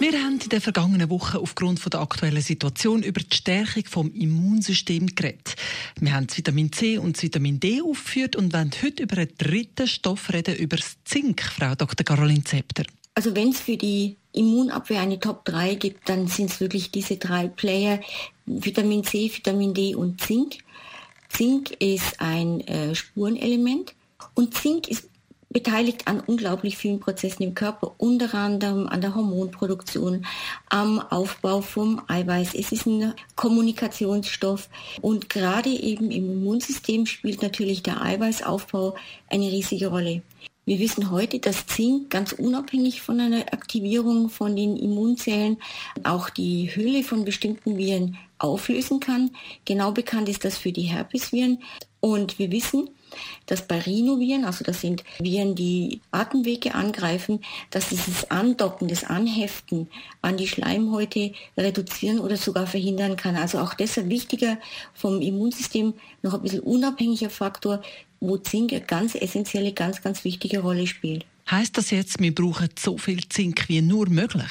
wir haben in den vergangenen Wochen aufgrund der aktuellen Situation über die Stärkung des Immunsystems geredet. Wir haben das Vitamin C und das Vitamin D aufgeführt und wollen heute über einen dritten Stoff reden, über das Zink, Frau Dr. Caroline Zepter. Also wenn es für die Immunabwehr eine Top 3 gibt, dann sind es wirklich diese drei Player, Vitamin C, Vitamin D und Zink. Zink ist ein äh, Spurenelement und Zink ist beteiligt an unglaublich vielen Prozessen im Körper, unter anderem an der Hormonproduktion, am Aufbau vom Eiweiß. Es ist ein Kommunikationsstoff und gerade eben im Immunsystem spielt natürlich der Eiweißaufbau eine riesige Rolle. Wir wissen heute, dass Zink ganz unabhängig von einer Aktivierung von den Immunzellen auch die Hülle von bestimmten Viren auflösen kann. Genau bekannt ist das für die Herpesviren. Und wir wissen, dass bei Rhinoviren, also das sind Viren, die Atemwege angreifen, dass dieses Andocken, das Anheften an die Schleimhäute reduzieren oder sogar verhindern kann. Also auch deshalb wichtiger vom Immunsystem noch ein bisschen unabhängiger Faktor, wo Zink eine ganz essentielle, ganz, ganz wichtige Rolle spielt. Heißt das jetzt, wir brauchen so viel Zink wie nur möglich?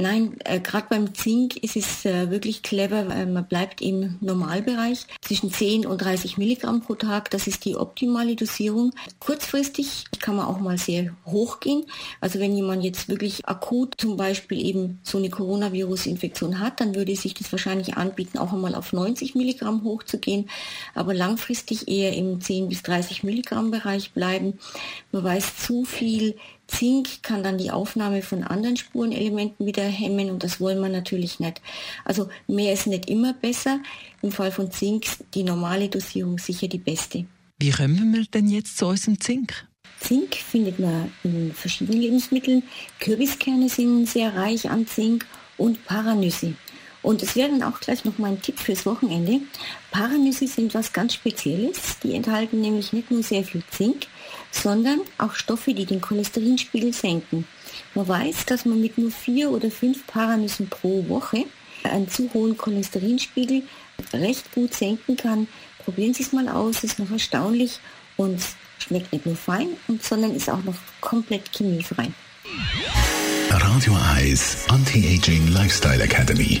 Nein, äh, gerade beim Zink ist es äh, wirklich clever, man bleibt im Normalbereich zwischen 10 und 30 Milligramm pro Tag. Das ist die optimale Dosierung. Kurzfristig kann man auch mal sehr hoch gehen. Also wenn jemand jetzt wirklich akut zum Beispiel eben so eine Coronavirus-Infektion hat, dann würde sich das wahrscheinlich anbieten, auch einmal auf 90 Milligramm hochzugehen. Aber langfristig eher im 10 bis 30 Milligramm Bereich bleiben. Man weiß zu viel Zink kann dann die Aufnahme von anderen Spurenelementen wieder hemmen und das wollen wir natürlich nicht. Also mehr ist nicht immer besser. Im Fall von Zink die normale Dosierung sicher die beste. Wie kommen wir denn jetzt zu unserem Zink? Zink findet man in verschiedenen Lebensmitteln. Kürbiskerne sind sehr reich an Zink und Paranüsse. Und es wäre dann auch gleich noch mein Tipp fürs Wochenende. Paranüsse sind was ganz Spezielles. Die enthalten nämlich nicht nur sehr viel Zink, sondern auch Stoffe, die den Cholesterinspiegel senken. Man weiß, dass man mit nur vier oder fünf Paranüssen pro Woche einen zu hohen Cholesterinspiegel recht gut senken kann. Probieren Sie es mal aus, ist noch erstaunlich und schmeckt nicht nur fein, sondern ist auch noch komplett chemiefrei. Radio Eyes Anti-Aging Lifestyle Academy.